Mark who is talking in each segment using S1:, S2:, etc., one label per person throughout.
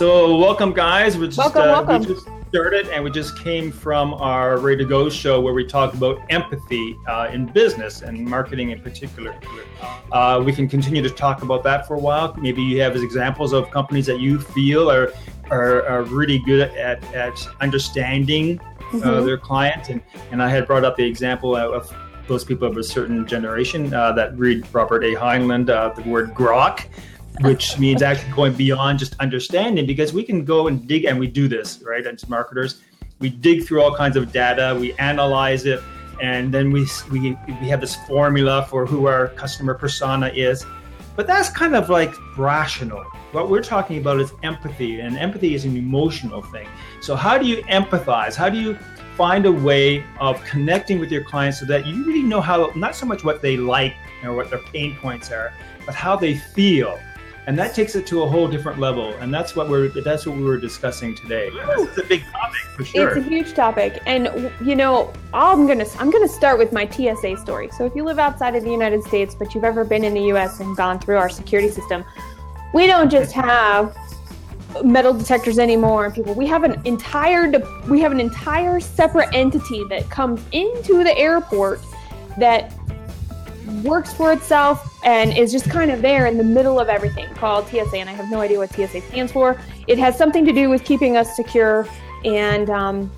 S1: So, welcome, guys. We just,
S2: welcome,
S1: uh,
S2: welcome.
S1: We just started, and we just came from our Ray2Go show where we talk about empathy uh, in business and marketing in particular. Uh, we can continue to talk about that for a while. Maybe you have examples of companies that you feel are are, are really good at, at understanding mm-hmm. their clients. And, and I had brought up the example of those people of a certain generation uh, that read Robert A. Heinlein, uh, the word grok, which means actually going beyond just understanding because we can go and dig, and we do this, right, as marketers. We dig through all kinds of data, we analyze it, and then we, we, we have this formula for who our customer persona is. But that's kind of like rational. What we're talking about is empathy, and empathy is an emotional thing. So, how do you empathize? How do you find a way of connecting with your clients so that you really know how, not so much what they like or what their pain points are, but how they feel and that takes it to a whole different level and that's what we're that's what we were discussing today. It's a big topic for sure
S2: it's a huge topic and you know i'm gonna i'm gonna start with my tsa story. So if you live outside of the united states but you've ever been in the us and gone through our security system we don't just have metal detectors anymore and people. We have an entire we have an entire separate entity that comes into the airport that works for itself and is just kind of there in the middle of everything called TSA. And I have no idea what TSA stands for. It has something to do with keeping us secure and um,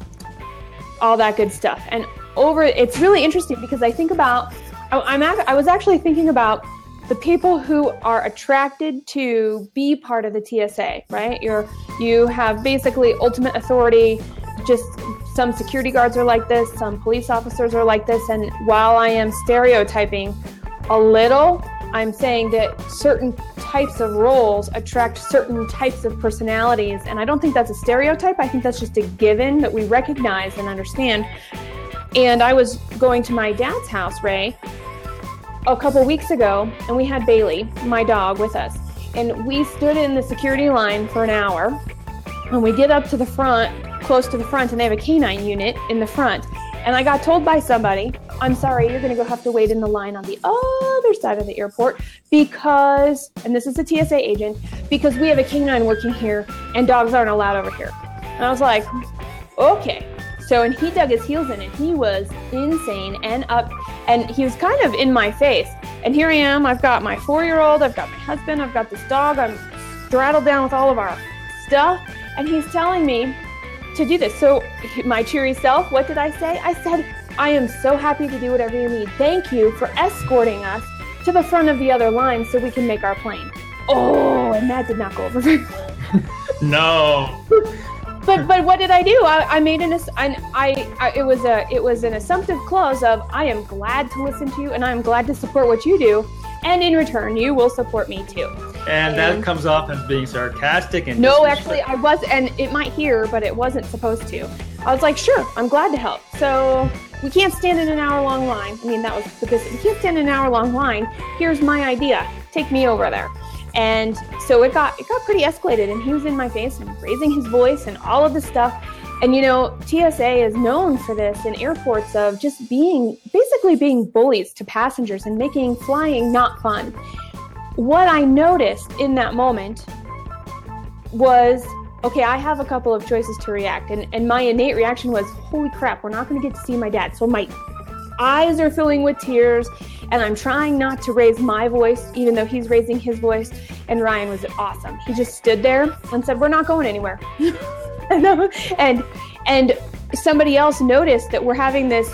S2: all that good stuff. And over, it's really interesting because I think about, I'm, I was actually thinking about the people who are attracted to be part of the TSA, right? You're, you have basically ultimate authority. Just some security guards are like this, some police officers are like this. And while I am stereotyping a little, I'm saying that certain types of roles attract certain types of personalities. And I don't think that's a stereotype. I think that's just a given that we recognize and understand. And I was going to my dad's house, Ray, a couple weeks ago, and we had Bailey, my dog, with us. And we stood in the security line for an hour. And we get up to the front, close to the front, and they have a canine unit in the front. And I got told by somebody, I'm sorry, you're going to go have to wait in the line on the other side of the airport because, and this is a TSA agent, because we have a canine working here and dogs aren't allowed over here. And I was like, okay. So, and he dug his heels in and he was insane and up, and he was kind of in my face. And here I am, I've got my four year old, I've got my husband, I've got this dog, I'm straddled down with all of our stuff, and he's telling me, to do this. So, my cheery self, what did I say? I said, I am so happy to do whatever you need. Thank you for escorting us to the front of the other line so we can make our plane. Oh, and that did not go over very well.
S1: no.
S2: but but what did I do? I, I made an, an I, I it was a it was an assumptive clause of I am glad to listen to you and I am glad to support what you do, and in return you will support me too.
S1: And, that comes off as being sarcastic and
S2: no, actually I was, and it might hear, but it wasn't supposed to. I was like, sure, I'm glad to help. So we can't stand in an hour long line. I mean, that was because we can't stand in an hour long line. Here's my idea. Take me over there. And so it got it got pretty escalated, and he was in my face and raising his voice and all of this stuff. And you know, TSA is known for this in airports of just being basically being bullies to passengers and making flying not fun. What I noticed in that moment was okay, I have a couple of choices to react. And, and my innate reaction was, holy crap, we're not going to get to see my dad. So my eyes are filling with tears and I'm trying not to raise my voice, even though he's raising his voice. And Ryan was awesome. He just stood there and said, we're not going anywhere. and, and somebody else noticed that we're having this,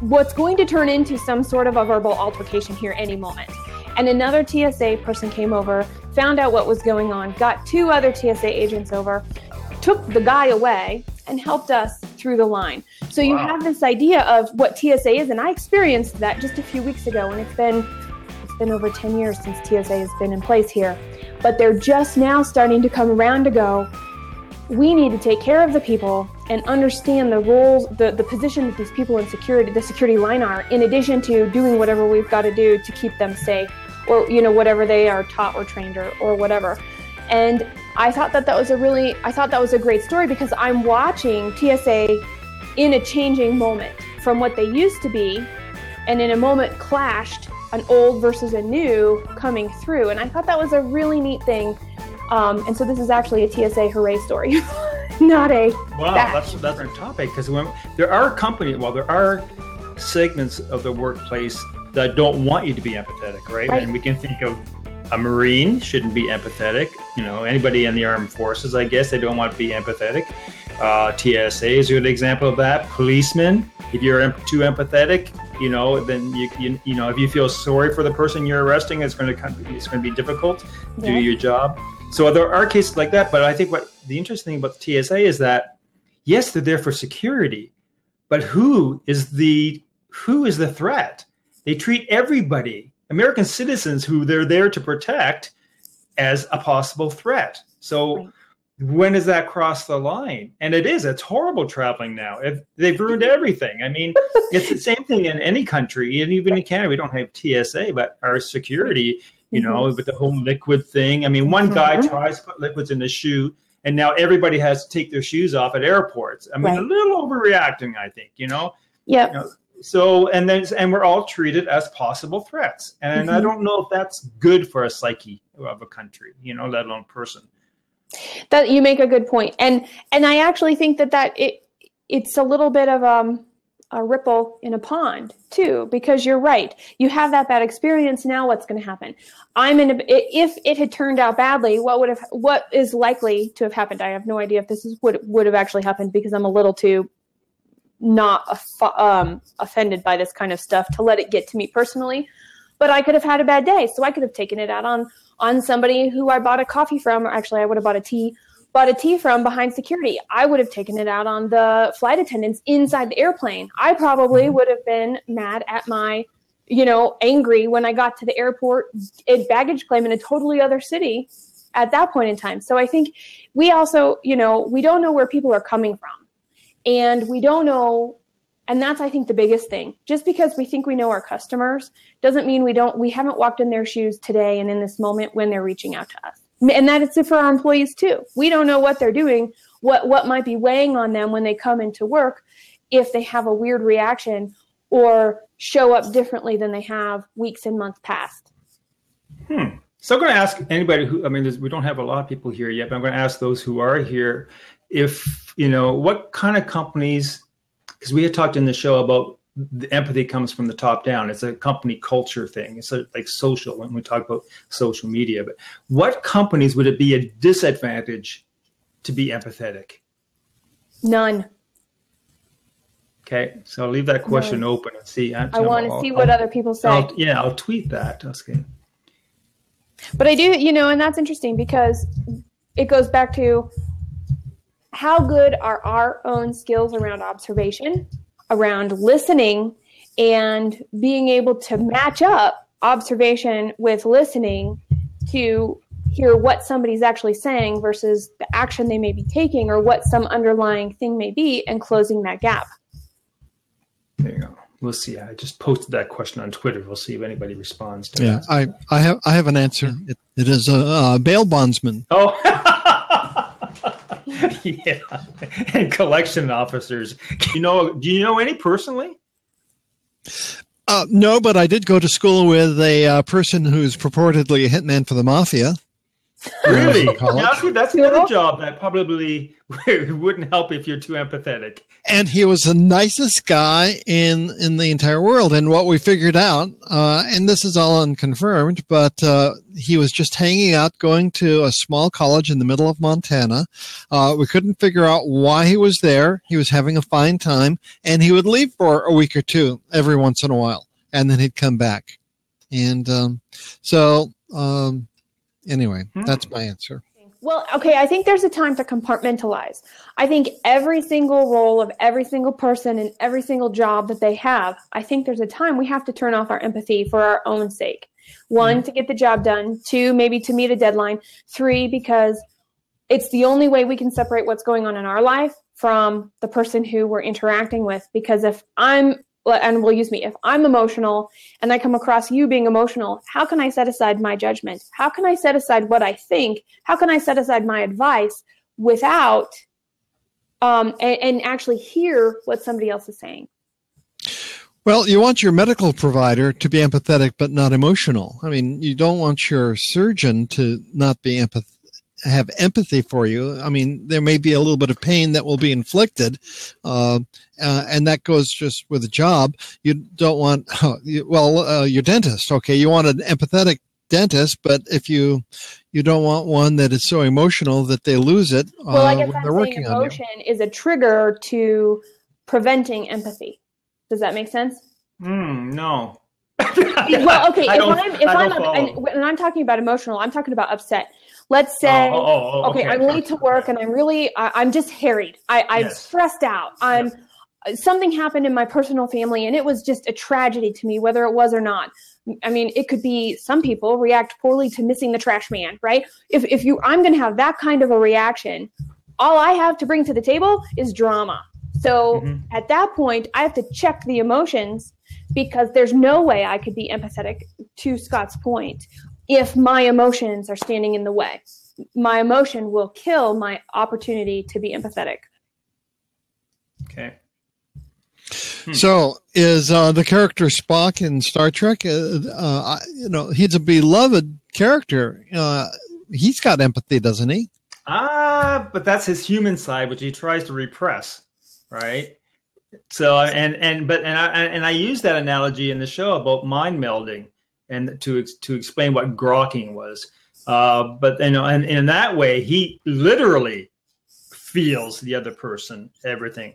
S2: what's going to turn into some sort of a verbal altercation here any moment. And another TSA person came over, found out what was going on, got two other TSA agents over, took the guy away, and helped us through the line. So you wow. have this idea of what TSA is, and I experienced that just a few weeks ago, and it's been it's been over 10 years since TSA has been in place here. But they're just now starting to come around to go, we need to take care of the people and understand the roles, the, the position that these people in security, the security line are, in addition to doing whatever we've got to do to keep them safe or, you know, whatever they are taught or trained or, or whatever. And I thought that that was a really, I thought that was a great story because I'm watching TSA in a changing moment from what they used to be. And in a moment clashed an old versus a new coming through. And I thought that was a really neat thing Um, and so this is actually a TSA hooray story, not a.
S1: Wow, that's that's our topic because when there are companies, well, there are segments of the workplace that don't want you to be empathetic, right?
S2: Right.
S1: And we can think of a Marine shouldn't be empathetic. You know, anybody in the armed forces, I guess, they don't want to be empathetic. Uh, TSA is a good example of that. Policemen, if you're too empathetic, you know, then you, you you know if you feel sorry for the person you're arresting, it's going to come, it's going to be difficult to do your job. So there are cases like that, but I think what the interesting thing about the TSA is that yes, they're there for security, but who is the who is the threat? They treat everybody, American citizens who they're there to protect, as a possible threat. So
S2: Right.
S1: when does that cross the line? And it is, it's horrible traveling now. If they've ruined everything. I mean, it's the same thing in any country, and even in Canada, we don't have TSA, but our security, you know, with the whole liquid thing. I mean, one guy
S2: Mhm.
S1: tries to put liquids in his shoe, and now everybody has to take their shoes off at airports. I mean, a little overreacting, I think, you know?
S2: Yep.
S1: You know, so and then and we're all treated as possible threats. And i
S2: Mhm.
S1: don't know if that's good for a psyche of a country you know let alone person.
S2: That you make a good point. And and i actually think that that it it's a little bit of um a ripple in a pond too because you're right. You have that bad experience now what's going to happen? I'm in a if it had turned out badly what would have what is likely to have happened? I have no idea if this is what would have actually happened because i'm a little too not aff- um, offended by this kind of stuff to let it get to me personally but i could have had a bad day. So i could have taken it out on on somebody who i bought a coffee from or actually i would have bought a tea bought a tea from behind security. I would have taken it out on the flight attendants inside the airplane. I probably would have been mad at my you know angry when i got to the airport at baggage claim in a totally other city at that point in time. So i think we also you know we don't know where people are coming from and we don't know and that's i think the biggest thing. Just because we think we know our customers doesn't mean we don't we haven't walked in their shoes today and in this moment when they're reaching out to us. And that is for our employees too. We don't know what they're doing what what might be weighing on them when they come into work if they have a weird reaction or show up differently than they have weeks and months past.
S1: Hmm. so i'm going to ask anybody who i mean we don't have a lot of people here yet but i'm going to ask those who are here if you know what kind of companies because we had talked in the show about the empathy comes from the top down. It's a company culture thing. It's a, like social when we talk about social media. But what companies would it be a disadvantage to be empathetic?
S2: None.
S1: Okay so i'll leave that question open and see.
S2: I want to
S1: I'll-
S2: see what
S1: I'll-
S2: other people say.
S1: I'll, yeah i'll tweet that. Okay
S2: But I do, you know, and that's interesting because it goes back to how good are our own skills around observation, around listening, and being able to match up observation with listening to hear what somebody's actually saying versus the action they may be taking or what some underlying thing may be and closing that gap.
S1: There you go. We'll see. I just posted that question on Twitter. We'll see if anybody responds to
S3: Yeah,
S1: it.
S3: I, I have I have an answer. Mm-hmm. It, it is a, a bail bondsman.
S1: Oh, yeah. And collection officers. You know? Do you know any personally?
S3: Uh, no, but I did go to school with a uh, person who's purportedly a hitman for the mafia.
S1: Really?
S3: college.
S1: That's, that's another job that probably wouldn't help if you're too empathetic.
S3: and he was the nicest guy in in the entire world. And what we figured out, uh, and this is all unconfirmed, but uh, he was just hanging out, going to a small college in the middle of Montana. Uh, we couldn't figure out why he was there. He was having a fine time, and he would leave for a week or two every once in a while, and then he'd come back. And um, so, um, anyway,
S1: Hmm.
S3: that's my answer.
S2: Well, okay, I think there's a time to compartmentalize. I think every single role of every single person and every single job that they have, I think there's a time we have to turn off our empathy for our own sake. One, to get the job done. Two, maybe to meet a deadline. Three, because it's the only way we can separate what's going on in our life from the person who we're interacting with. Because if I'm, and we'll use me, if I'm emotional and I come across you being emotional, how can I set aside my judgment? How can I set aside what I think? How can I set aside my advice without um, and, and actually hear what somebody else is saying?
S3: Well, you want your medical provider to be empathetic but not emotional. I mean, you don't want your surgeon to not be empath- have empathy for you. I mean, there may be a little bit of pain that will be inflicted, uh, uh, and that goes just with a job. You don't want, well, uh, your dentist. Okay, you want an empathetic dentist, but if you you don't want one that is so emotional that they lose it.
S2: Well, I guess I'm saying emotion is a trigger to preventing empathy. Does that make sense?
S1: Mm, no.
S2: well, okay. if I'm if I'm and when I'm talking about emotional, I'm talking about upset. Let's say, oh, oh, oh, okay, okay, I'm late to work and I'm really, I, am just harried. I, I'm yes. stressed out. I'm yes. something happened in my personal family and it was just a tragedy to me, whether it was or not. I mean, it could be some people react poorly to missing the trash man, right? If if you, I'm going to have that kind of a reaction. All I have to bring to the table is drama. So mm-hmm. at that point, I have to check the emotions because there's no way I could be empathetic to Scott's point if my emotions are standing in the way. My emotion will kill my opportunity to be empathetic.
S1: Okay.
S3: Hmm. So, is uh, the character Spock in Star Trek? Uh, uh, you know, he's a beloved character. Uh, he's got empathy, doesn't he?
S1: Ah, but that's his human side, which he tries to repress, right? So and and but and I and I use that analogy in the show about mind melding and to to explain what grokking was. Uh, but you know, and, and in that way, he literally feels the other person everything.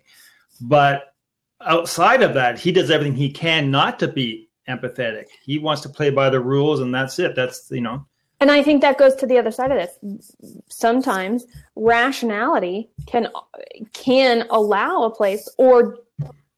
S1: But outside of that, he does everything he can not to be empathetic. He wants to play by the rules, and that's it. That's you know.
S2: And I think that goes to the other side of this. Sometimes rationality can can allow a place or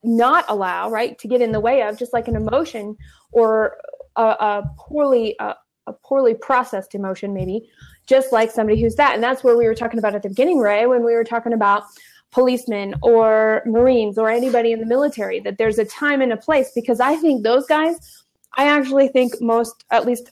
S2: not allow right to get in the way of just like an emotion or a, a poorly a, a poorly processed emotion maybe just like somebody who's that. And that's where we were talking about at the beginning ray when we were talking about policemen or marines or anybody in the military that there's a time and a place. Because i think those guys i actually think most at least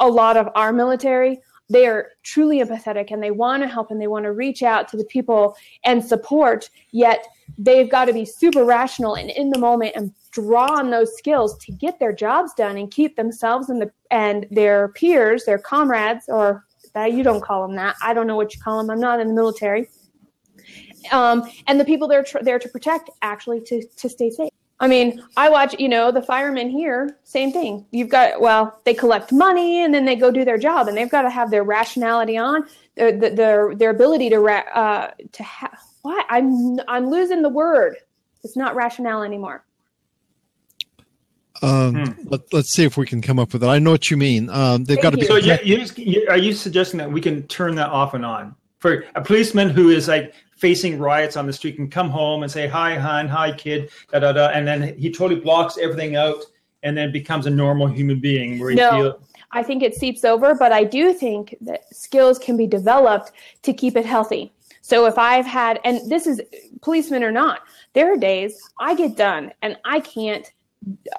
S2: a lot of our military they are truly empathetic and they want to help and they want to reach out to the people and support yet they've got to be super rational and in the moment and draw on those skills to get their jobs done and keep themselves and the and their peers their comrades or that you don't call them that. I don't know what you call them i'm not in the military. Um, and the people they're tr- there to protect actually to, to stay safe I mean, I watch, you know, the firemen here, same thing. You've got, well, they collect money and then they go do their job and they've got to have their rationality on, their, their, their ability to, uh, to have, what? I'm, I'm losing the word. It's not rationale anymore.
S3: Um, hmm. let, us see if we can come up with it. I know what you mean. Um, they've got to be.
S1: So, you, you, are you suggesting that we can turn that off and on for a policeman who is like facing riots on the street can come home and say hi hon hi kid da da da and then he totally blocks everything out and then becomes a normal human being where he
S2: no, feel- i think it seeps over but i do think that skills can be developed to keep it healthy. So if i've had and this is policeman or not there are days i get done and i can't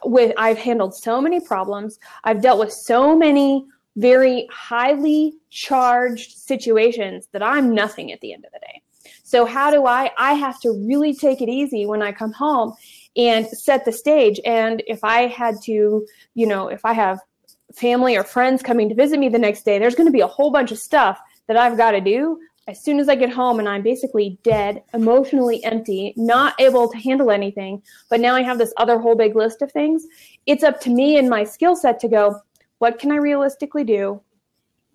S2: with i've handled so many problems. I've dealt with so many very highly charged situations that i'm nothing at the end of the day so how do I? I have to really take it easy when I come home and set the stage. And if I had to, you know, if I have family or friends coming to visit me the next day, there's going to be a whole bunch of stuff that I've got to do as soon as I get home and I'm basically dead, emotionally empty, not able to handle anything, but now I have this other whole big list of things, it's up to me and my skill set to go, what can I realistically do?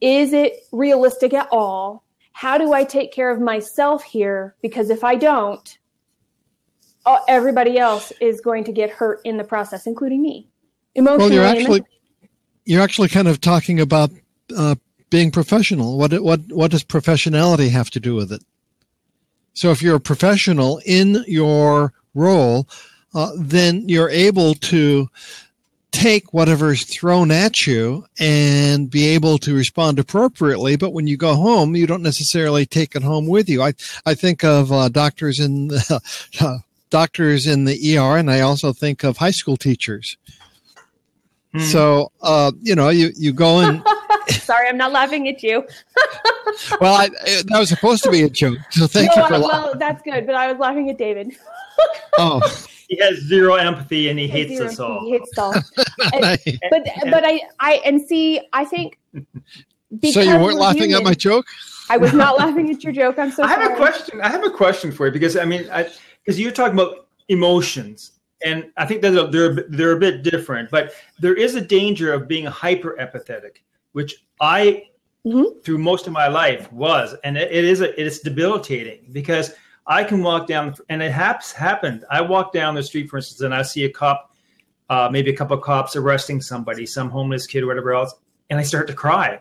S2: Is it realistic at all? how do I take care of myself here? Because if I don't, everybody else is going to get hurt in the process, including me.
S3: Emotionally. Well, you're actually you're actually kind of talking about uh, being professional. What what what does professionality have to do with it? So if you're a professional in your role, uh, then you're able to take whatever is thrown at you and be able to respond appropriately. But when you go home, you don't necessarily take it home with you. I, I think of uh, doctors in the, uh, doctors in the ER, and I also think of high school teachers. Hmm. So, uh, you know, you, you go in.
S2: Sorry, I'm not laughing at you.
S3: well, I, that was supposed to be a joke. So thank no, you for
S2: Well, laughing. that's good, but I was laughing at David.
S1: oh he has zero empathy and he, he hates us all.
S2: He hates us all. and, but but I I and see I think.
S3: So you weren't laughing human, at my joke.
S2: I was not laughing at your joke. I'm so.
S1: I have
S2: sorry.
S1: a question. I have a question for you because I mean, I because you're talking about emotions, and I think that they're, they're they're a bit different, but there is a danger of being hyper empathetic, which I
S2: Mhm.
S1: through most of my life was, and it, it is a, it's debilitating because I can walk down, and it has happened. I walk down the street, for instance, and I see a cop, uh, maybe a couple of cops arresting somebody, some homeless kid or whatever else, and I start to cry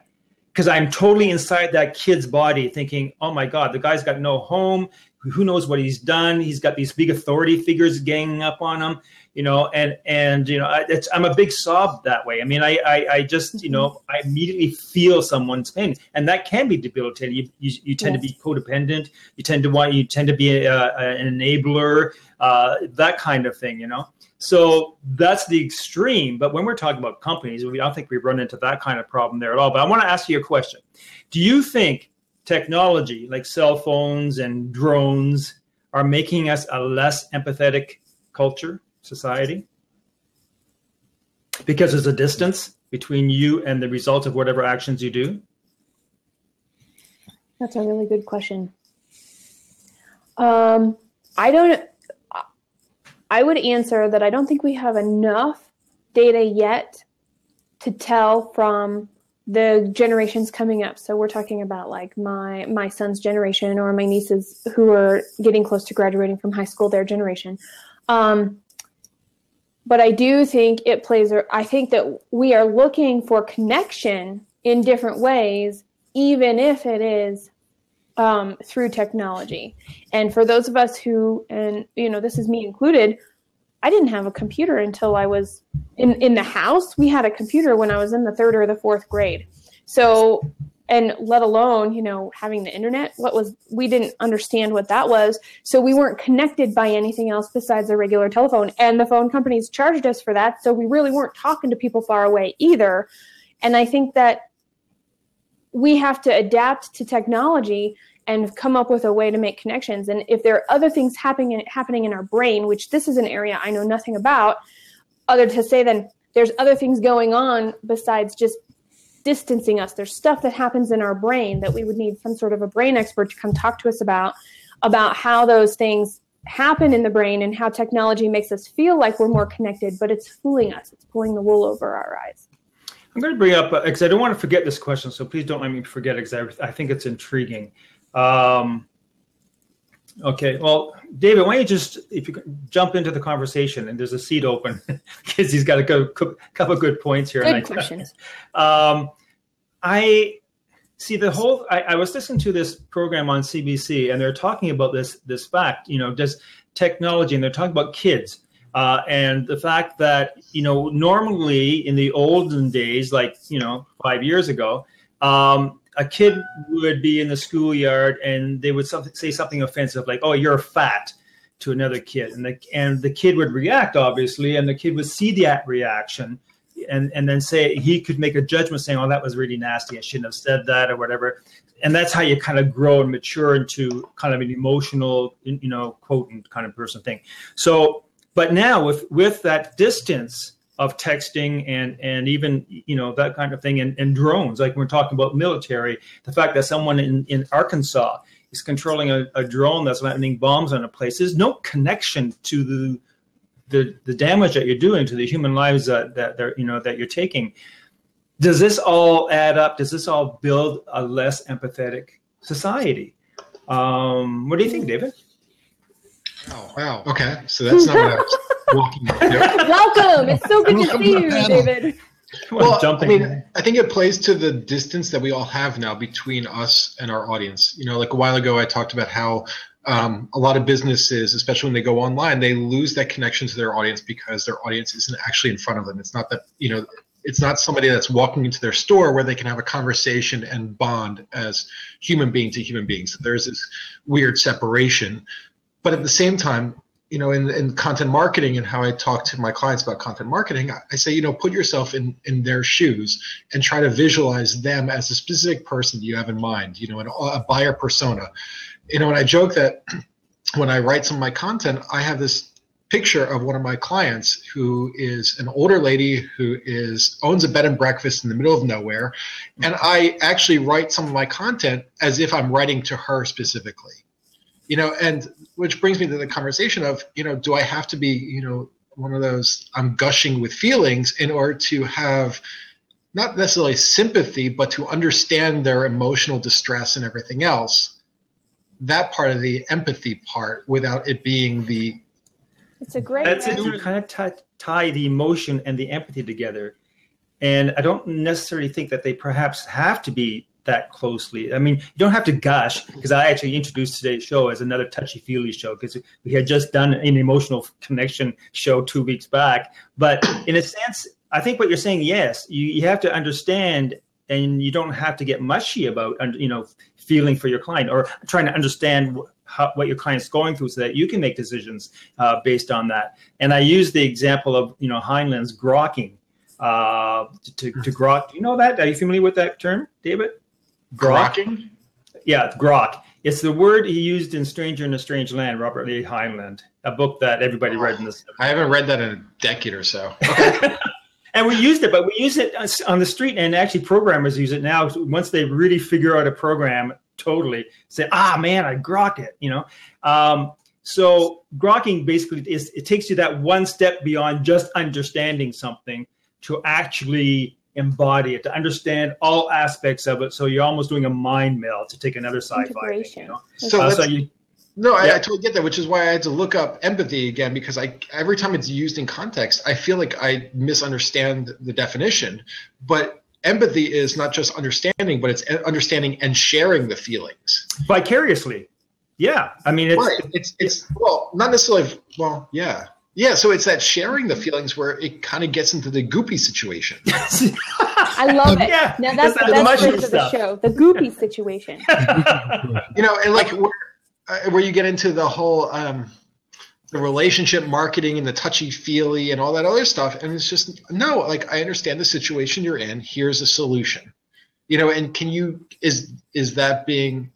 S1: because I'm totally inside that kid's body, thinking, "Oh my God, the guy's got no home. Who knows what he's done? He's got these big authority figures ganging up on him, you know." And and you know, I, it's, I'm a big sob that way. I mean, I, I I just you know I immediately feel someone's pain, and that can be debilitating. You you, you tend to be codependent. You tend to want. You tend to be a, a, an enabler. Uh, that kind of thing, you know. So that's the extreme. But when we're talking about companies, we don't think we run into that kind of problem there at all. But I want to ask you a question. Do you think technology like cell phones and drones are making us a less empathetic culture, society? Because there's a distance between you and the result of whatever actions you do?
S2: That's a really good question. Um, I don't. I would answer that I don't think we have enough data yet to tell from the generations coming up. So we're talking about like my my son's generation or my nieces who are getting close to graduating from high school, their generation. Um, but I do think it plays. I think that we are looking for connection in different ways, even if it is um, through technology. And for those of us who, and you know, this is me included, I didn't have a computer until I was in in the house. We had a computer when I was in the third or the fourth grade. So, and let alone you know having the internet. What was we didn't understand what that was. So we weren't connected by anything else besides a regular telephone. And the phone companies charged us for that. So we really weren't talking to people far away either. And I think that we have to adapt to technology and come up with a way to make connections. And if there are other things happening in, happening in our brain, which this is an area I know nothing about, other to say then there's other things going on besides just distancing us. There's stuff that happens in our brain that we would need some sort of a brain expert to come talk to us about about how those things happen in the brain and how technology makes us feel like we're more connected, but it's fooling us. It's pulling the wool over our eyes.
S1: I'm going to bring up because I don't want to forget this question, so please don't let me forget it because I, I think it's intriguing. Um, okay, well, David, why don't you just if you could jump into the conversation and there's a seat open because he's got a go, cou- couple of good points here. and
S2: Good
S1: I-
S2: questions.
S1: Um, I see the whole. I, I was listening to this program on CBC, and they're talking about this this fact. You know, just technology, and they're talking about kids. Uh, and the fact that you know normally in the olden days like you know five years ago um, a kid would be in the schoolyard and they would say something offensive like oh you're fat to another kid. And the, and the kid would react obviously and the kid would see that reaction and, and then say he could make a judgment saying oh that was really nasty. I shouldn't have said that or whatever. And that's how you kind of grow and mature into kind of an emotional you know quotient kind of person thing. So but now with with that distance of texting and and even you know that kind of thing and, and drones like we're talking about military the fact that someone in, in arkansas is controlling a, a drone that's landing bombs on a place there's no connection to the the, the damage that you're doing to the human lives that, that they're you know that you're taking. Does this all add up? Does this all build a less empathetic society? Um, what do you think david
S4: Oh, wow. Okay. So that's not what I was walking into.
S2: Welcome. It's so good to see you. David.
S4: Well, I
S1: jumping
S4: mean, I think it plays to the distance that we all have now between us and our audience. You know, like a while ago, I talked about how um, a lot of businesses, especially when they go online, they lose that connection to their audience because their audience isn't actually in front of them. It's not that, you know, it's not somebody that's walking into their store where they can have a conversation and bond as human being to human beings. There's this weird separation. But at the same time, you know, in, in content marketing and how I talk to my clients about content marketing, I, I say, you know, put yourself in in their shoes and try to visualize them as a specific person you have in mind. You know, an, a buyer persona. You know, and I joke that when I write some of my content, I have this picture of one of my clients who is an older lady who is owns a bed and breakfast in the middle of nowhere and i actually write some of my content as if i'm writing to her specifically you know and which brings me to the conversation of you know do i have to be you know one of those i'm gushing with feelings in order to have not necessarily sympathy but to understand their emotional distress and everything else that part of the empathy part without it being the
S2: It's a great.
S1: That's it.
S2: message.
S1: You kind of tie, tie the emotion and the empathy together. And I don't necessarily think that they perhaps have to be that closely. I mean, you don't have to gush because I actually introduced today's show as another touchy feely show because we had just done an emotional connection show two weeks back. But in a sense, I think what you're saying, yes, you, you have to understand and you don't have to get mushy about, you know, feeling for your client or trying to understand how, what your client's going through so that you can make decisions uh, based on that. And I use the example of, you know, Heinlein's grokking. Uh, to, to grok, do you know that? Are you familiar with that term, David?
S4: Grokking
S1: Yeah, grok. It's the word he used in Stranger in a Strange Land, Robert Lee Heinlein, a book that everybody read in this.
S4: i haven't read that in a decade or so
S1: and we used it, but we use it on the street, and actually programmers use it now. Once they really figure out a program totally, say, "Ah, man, I grok it," you know. Um, so grokking basically is it takes you that one step beyond just understanding something to actually embody it, to understand all aspects of it. So you're almost doing a mind meld to take another sci-fi. Thing,
S2: Integration.
S1: you know?
S4: So
S1: Uh, so you,
S4: No, I,
S1: Yeah.
S4: I totally get that, which is why I had to look up empathy again because I every time it's used in context, I feel like I misunderstand the definition. But empathy is not just understanding, but it's understanding and sharing the feelings.
S1: vicariously, yeah. I mean, it's
S4: right. It's it's well, not necessarily. Well, yeah, yeah. So it's that sharing the feelings where it kind of gets into the goopy situation.
S2: I love it.
S1: Yeah,
S2: now that's
S1: it's
S2: the
S1: that
S2: best
S1: mushroom
S2: phrase of the show. The goopy situation.
S4: you know, and like where, uh, where you get into the whole um, the relationship marketing and the touchy feely and all that other stuff, and it's just no. Like I understand the situation you're in. Here's a solution. You know, and can you is is that being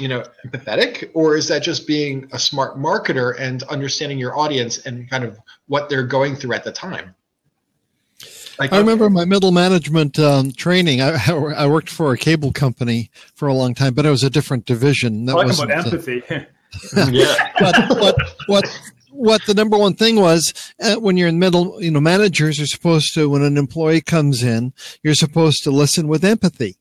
S4: you know empathetic or is that just being a smart marketer and understanding your audience and kind of what they're going through at the time like
S3: I remember my middle management um, training. I, I worked for a cable company for a long time, but it was a different division. That
S1: talking
S3: wasn't,
S1: about empathy.
S4: yeah
S3: but what what what the number one thing was uh, when you're in middle, you know, managers are supposed to when an employee comes in, you're supposed to listen with empathy.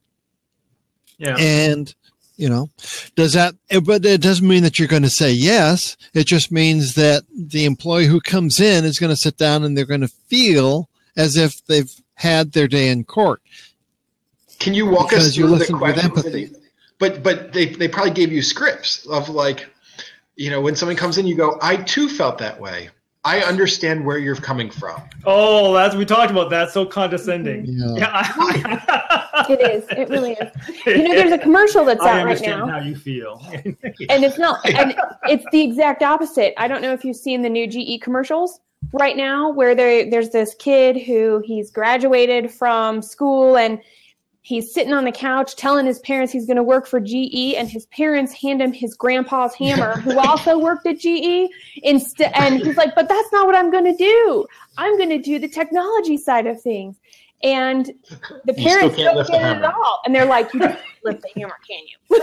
S1: yeah.
S3: And you know, does that? But it doesn't mean that you're going to say yes. It just means that the employee who comes in is going to sit down and they're going to feel as if they've had their day in court.
S4: Can you walk
S3: Because
S4: us
S3: you
S4: through the
S3: listened with
S4: question?
S3: empathy.
S4: But but they they probably gave you scripts of like, you know, when someone comes in, you go, I too felt that way. I understand where you're coming from.
S1: oh, that's we talked about that. So condescending.
S3: Yeah.
S1: Yeah.
S2: It is. It really is. You know, there's a commercial that's
S1: I
S2: out right
S1: understand
S2: now.
S1: how you feel.
S2: and it's not and it's the exact opposite i don't know if you've seen the new ge commercials right now where there there's this kid who he's graduated from school and he's sitting on the couch telling his parents he's going to work for ge and his parents hand him his grandpa's hammer who also worked at ge instead and he's like but that's not what i'm going to do i'm going to do the technology side of things and the
S4: You
S2: parents
S4: can't
S2: don't get it at all. And they're like you can't lift the hammer can you?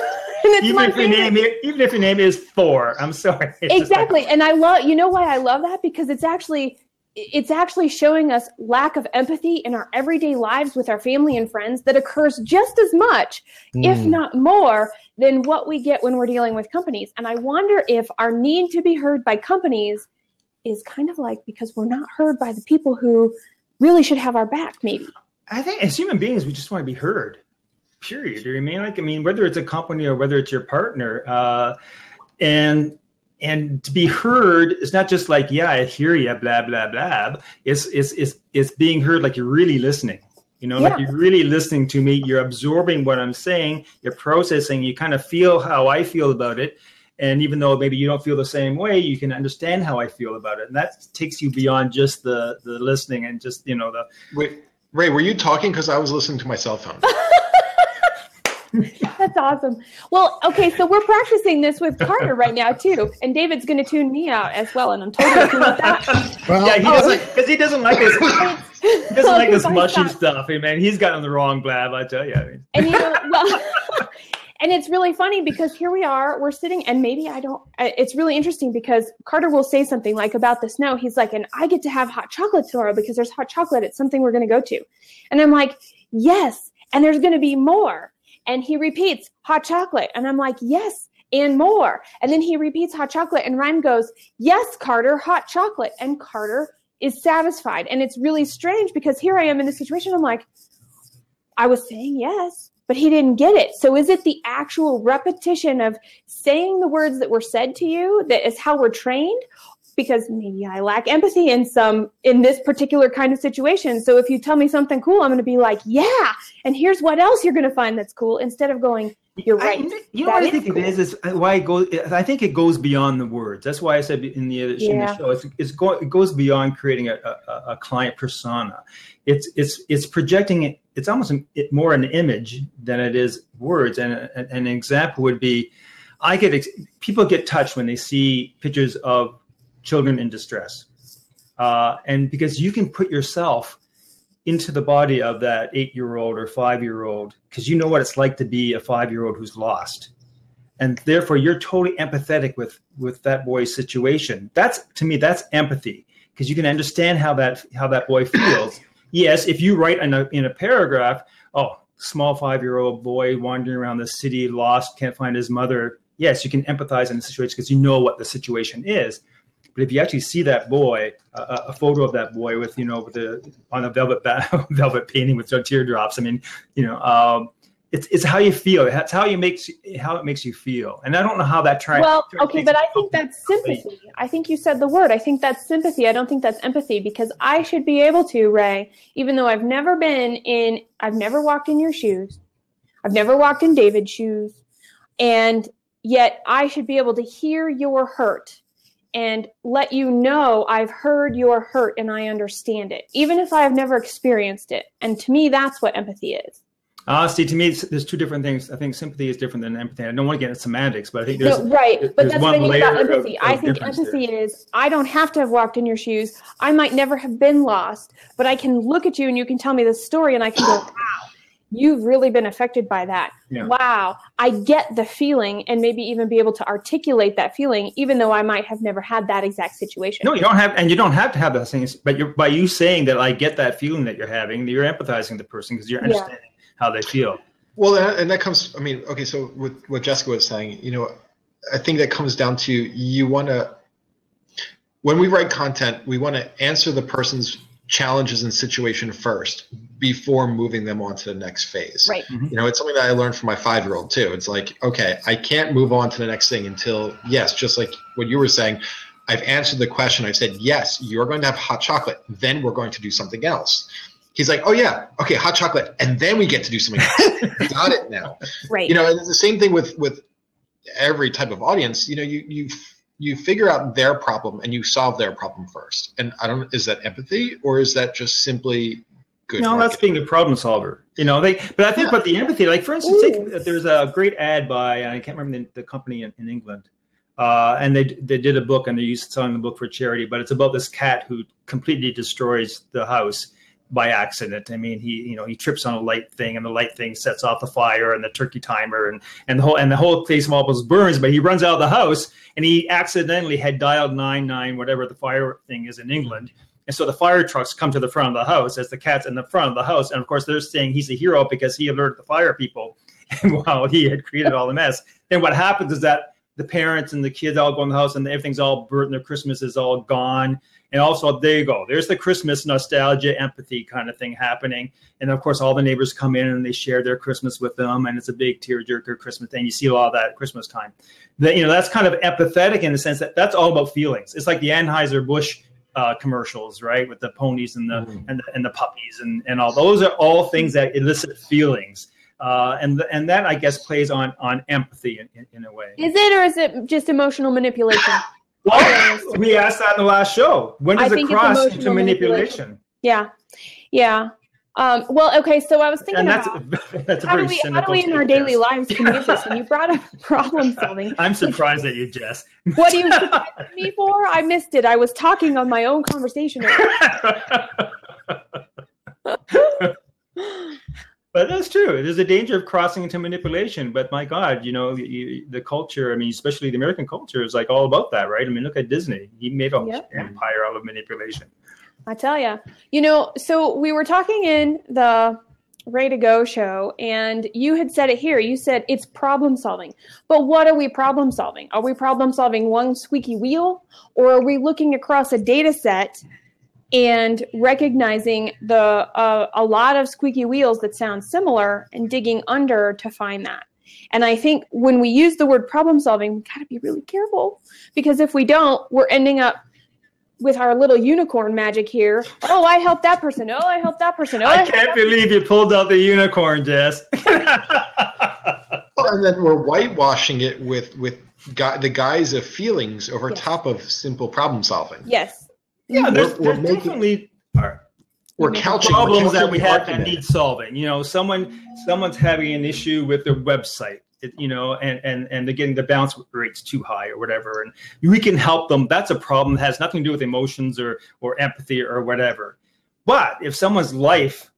S1: Even if your name, even if your name is Thor, I'm sorry. Just like-
S2: exactly. And i love you know why i love that? Because it's actually it's actually showing us lack of empathy in our everyday lives with our family and friends that occurs just as much if
S3: Mm.
S2: not more than what we get when we're dealing with companies. And i wonder if our need to be heard by companies is kind of like because we're not heard by the people who really should have our back maybe
S1: I think as human beings, we just want to be heard. Period. You know I mean? Like, I mean, whether it's a company or whether it's your partner, uh, and and to be heard is not just like, yeah, I hear you, blah blah blah. It's it's it's it's being heard like you're really listening. You know, like you're really listening to me. You're absorbing what I'm saying. You're processing. You kind of feel how I feel about it. And even though maybe you don't feel the same way, you can understand how I feel about it, and that takes you beyond just the the listening and just you know the
S4: Wait, Ray, were you talking? Because I was listening to my cell phone.
S2: That's awesome. Well, okay, so we're practicing this with Carter right now too, and David's going to tune me out as well, and I'm totally cool with that.
S3: Well,
S1: yeah, he oh, doesn't because he doesn't like this. He doesn't like this mushy
S2: Scott.
S1: stuff. Hey, man, he's gotten the wrong blab. I tell you.
S2: and you know well and it's really funny because here we are we're sitting and maybe i don't it's really interesting because carter will say something like about the snow. He's like and i get to have hot chocolate tomorrow because there's hot chocolate. It's something we're going to go to. And i'm like yes and there's going to be more. And he repeats hot chocolate. And i'm like yes and more. And then he repeats hot chocolate. And ryan goes yes carter hot chocolate. And carter is satisfied. And it's really strange because here i am in this situation. I'm like I was saying yes, but he didn't get it. So is it the actual repetition of saying the words that were said to you that is how we're trained? Because maybe I lack empathy in some in this particular kind of situation. So if you tell me something cool, I'm going to be like, "Yeah." And here's what else you're going to find that's cool instead of going, "You're right."
S1: I, you know
S2: That
S1: what I think
S2: cool.
S1: it is is why it goes. I think it goes beyond the words. That's why I said in the, in
S2: Yeah.
S1: the show, it's, it's go, it goes beyond creating a, a, a client persona. It's it's it's projecting it. It's almost an, it, more an image than it is words. And a- an example would be, I get ex- people get touched when they see pictures of children in distress, uh, and because you can put yourself into the body of that eight year old or five year old because you know what it's like to be a five year old who's lost. And therefore you're totally empathetic with with that boy's situation. That's to me that's empathy because you can understand how that how that boy feels. Yes if you write in a, in a paragraph oh small five year old boy wandering around the city lost can't find his mother yes you can empathize in the situation because you know what the situation is but if you actually see that boy, a, a a photo of that boy with you know with the on a velvet ba- velvet painting with teardrops, I mean, you know, um, it's it's how you feel. That's how you makes how it makes you feel. And I don't know how that tries.
S2: Well, okay, but I think that's sympathy. I think you said the word. I think that's sympathy. I don't think that's empathy because I should be able to, Ray, even though I've never been in, I've never walked in your shoes, I've never walked in David's shoes, and yet I should be able to hear your hurt and let you know I've heard your hurt and I understand it, even if I have never experienced it. And to me, that's what empathy is.
S1: Uh, see, to me, it's, there's two different things. I think sympathy is different than empathy. I don't want to get into semantics, but I think there's
S2: no, right, but that's
S1: one
S2: what I mean about
S1: layer of-
S2: empathy. I think empathy is I don't have to have walked in your shoes. I might never have been lost, but I can look at you and you can tell me the story, and I can go, "Wow, you've really been affected by that.
S1: Yeah.
S2: Wow, I get the feeling, and maybe even be able to articulate that feeling, even though I might have never had that exact situation.
S1: No, you don't have, and you don't have to have those things. But you're, by you saying that, I get that feeling that you're having. You're empathizing the person because you're
S2: Yeah.
S1: understanding how they feel.
S4: Well, and and that comes. I mean, okay. So with what Jessica was saying, you know, I think that comes down to you want to. When we write content, we want to answer the person's challenges and situation first before moving them on to the next phase.
S2: Right. Mm-hmm.
S4: You know, it's something that I learned from my five-year-old too. It's like, okay, I can't move on to the next thing until yes, just like what you were saying. I've answered the question. I've said yes. You're going to have hot chocolate. Then we're going to do something else. He's like, oh yeah, okay, hot chocolate, and then we get to do something else. Got it now
S2: Right.
S4: you know and it's the same thing with with every type of audience you know you you you figure out their problem and you solve their problem first and i don't is that empathy or is that just simply good
S1: no, that's being a problem solver. You know, they. But I think
S4: Yeah.
S1: about the empathy. Like for instance, take, there's a great ad by I can't remember the, the company in, in England, uh, and they they did a book and they used to selling the book for charity. But it's about this cat who completely destroys the house by accident. I mean, he you know he trips on a light thing and the light thing sets off the fire and the turkey timer and and the whole and the whole place almost burns. But he runs out of the house and he accidentally had dialed nine nine whatever the fire thing is in England. And so the fire trucks come to the front of the house as the cat's in the front of the house. And of course, they're saying he's a hero because he alerted the fire people while he had created all the mess. Then what happens is that the parents and the kids all go in the house and everything's all burnt and their Christmas is all gone. And also, there you go. There's the Christmas nostalgia, empathy kind of thing happening. And of course, all the neighbors come in and they share their Christmas with them. And it's a big tearjerker Christmas thing. You see a lot of that at Christmas time. That, you know, that's kind of empathetic in the sense that that's all about feelings. It's like the Anheuser-Busch uh, commercials, right, with the ponies and the
S4: Mhm.
S1: and, the, and the puppies and, and all those are all things that elicit feelings, uh, and and that I guess plays on on empathy in, in, in a way.
S2: Is it or is it just emotional manipulation?
S1: Well, we asked that in the last show. When does it cross into manipulation?
S2: Yeah. Yeah. Um, well, okay, so I was thinking
S1: And that's
S2: about
S1: that's a
S2: how do we how do we in our
S1: take,
S2: daily lives communicate this? And you brought up problem solving.
S1: I'm surprised at you, Jess.
S2: What do you surprised me for? I missed it. I was talking on my own conversation.
S1: But that's true. There's a danger of crossing into manipulation. But my God, you know, you, the culture. I mean, especially the American culture is like all about that, right? I mean, look at Disney. He made a
S2: Yep.
S1: empire out of manipulation.
S2: I tell you, you know, so we were talking in the Ray2Go show, and you had said it here. You said it's problem solving. But what are we problem solving? Are we problem solving one squeaky wheel, or are we looking across a data set and recognizing the uh, a lot of squeaky wheels that sound similar and digging under to find that? And I think when we use the word problem solving, we got to be really careful because if we don't, we're ending up with our little unicorn magic here. Oh, I helped that person. Oh, I helped that person. Oh,
S1: I
S2: helped
S1: can't
S2: that-
S1: believe you pulled out the unicorn, Jess.
S4: Well, and then we're whitewashing it with with gu- the guise of feelings over
S2: Yes.
S4: top of simple problem solving.
S2: Yes.
S1: Yeah, mm-hmm. there's,
S4: We're- we're
S1: there's
S4: making-
S1: definitely are
S4: We're couching we're
S1: problems that we have that need solving. You know, someone someone's having an issue with their website. it- You know, and, and and they're getting the bounce rates too high or whatever, and we can help them. That's a problem. It has nothing to do with emotions or or empathy or whatever. But if someone's life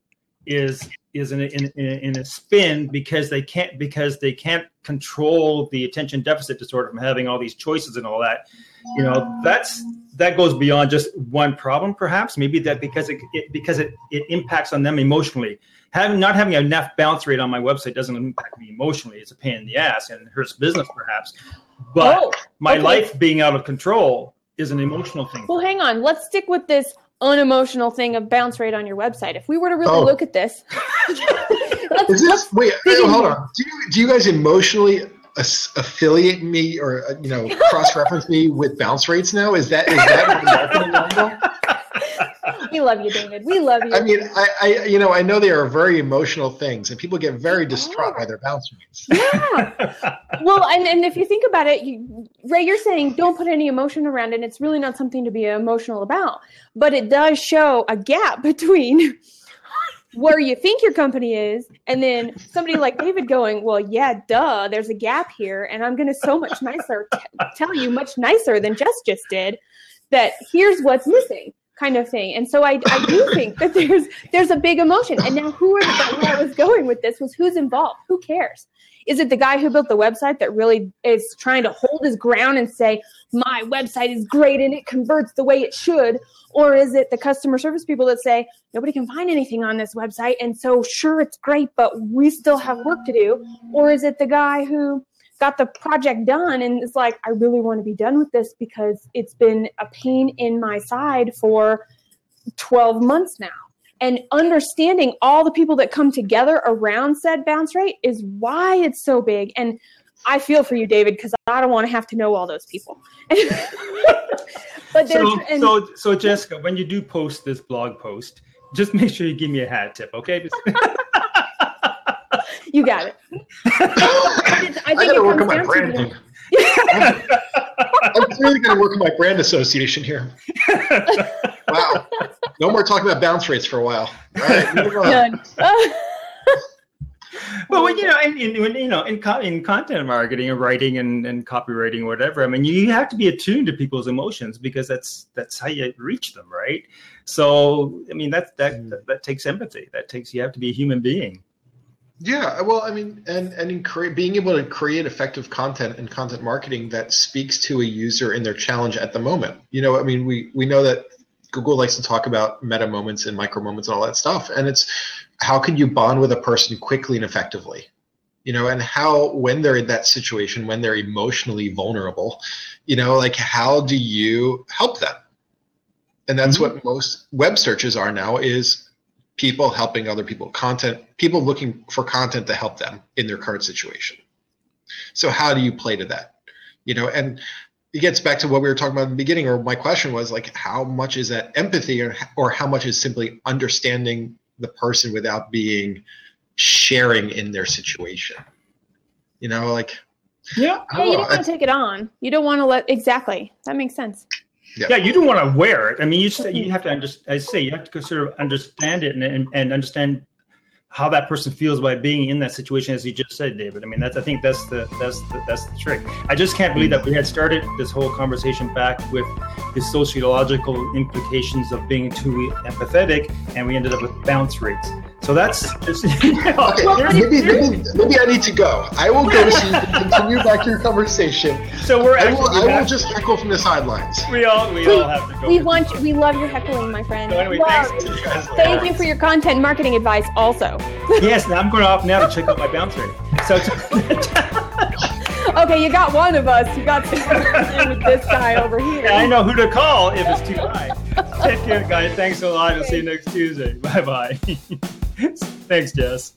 S1: is is in a, in, in, in a spin because they can't because they can't control the attention deficit disorder from having all these choices and all that. You know that's that goes beyond just one problem perhaps. Maybe that because it, it because it, it impacts on them emotionally. Having not having enough bounce rate on my website doesn't impact me emotionally. It's a pain in the ass and hurts business perhaps. But
S2: oh,
S1: my
S2: okay.
S1: life being out of control is an emotional thing.
S2: Well, hang on. Let's stick with this unemotional thing of bounce rate on your website. If we were to really
S4: Oh.
S2: look at this,
S4: Is this wait? hold on. Do you, do you guys emotionally as- affiliate me or uh, you know cross reference me with bounce rates now? Is that is that what marketing angle?
S2: We love you, David. We love you.
S4: I mean, I, I you know I know they are very emotional things, and people get very distraught by their bounce rates.
S2: yeah. well, and, and if you think about it, you, Ray, you're saying don't put any emotion around it. And it's really not something to be emotional about. But it does show a gap between where you think your company is and then somebody like David going, well, yeah, duh, there's a gap here. And I'm going to so much nicer t- tell you much nicer than Jess just did that here's what's missing kind of thing. And so I, I do think that there's there's a big emotion. And now who are the, where I was going with this was who's involved? Who cares? Is it the guy who built the website that really is trying to hold his ground and say, my website is great and it converts the way it should? Or is it the customer service people that say, nobody can find anything on this website? And so, sure, it's great, but we still have work to do? Or is it the guy who got the project done and it's like, I really want to be done with this because it's been a pain in my side for 12 months now? and understanding all the people that come together around said bounce rate is why it's so big. And i feel for you david because i don't want to have to know all those people. But
S1: so,
S2: and
S1: so so jessica when you do post this blog post just make sure you give me a hat tip okay
S2: you got it i think
S4: I gotta
S2: it
S4: work on
S2: comes
S4: my
S2: down to
S4: branding. I'm really gonna work on my brand association here. Wow. No more talking about bounce rates for a while. All right, move on.
S2: Done.
S1: Well, when, you know, in, in, when, you know, in, co- in content marketing and writing and, and copywriting, or whatever. I mean, you have to be attuned to people's emotions because that's that's how you reach them, right? So, I mean, that that that, that takes empathy. That takes you have to be a human being.
S4: Yeah, well, I mean, and and in being able to create effective content and content marketing that speaks to a user in their challenge at the moment. You know, I mean, we we know that Google likes to talk about meta moments and micro moments and all that stuff, and it's how can you bond with a person quickly and effectively. You know, and how when they're in that situation, when they're emotionally vulnerable, you know, like how do you help them? And that's
S1: Mhm.
S4: what most web searches are now is people helping other people content people looking for content to help them in their current situation. So how do you play to that? You know and it gets back to what we were talking about in the beginning or my question was like how much is that empathy or, or how much is simply understanding the person without being sharing in their situation? You know like
S1: Yeah.
S4: I
S2: yeah you don't oh, want to take it on. You don't want to let exactly. That makes sense
S1: Yeah. yeah, you don't want to wear it. I mean, you just, you mm-hmm. have to understand. I say you have to sort of understand it and, and, and understand how that person feels by being in that situation, as you just said, David. I mean, that's I think that's the that's the, that's the trick. I just can't believe that we had started this whole conversation back with the sociological implications of being too empathetic, and we ended up with bounce rates. So that's just, you
S4: know, okay. maybe, maybe, maybe I need to go. I will go so you can continue back your conversation.
S1: So we're
S4: I will, I will just heckle from the sidelines.
S1: We all we, we all have to go.
S2: We want you, we love your heckling, my friend.
S1: So anyway, thanks you
S2: guys. Thank you for your content marketing advice also.
S1: yes, now I'm going off now to check out my bounce rate. So
S2: okay, you got one of us. You got with this guy over here.
S1: Yeah, I know who to call if it's too high. Take care, guys. Thanks a lot. I'll see you next Tuesday. Bye bye. Thanks, Jess.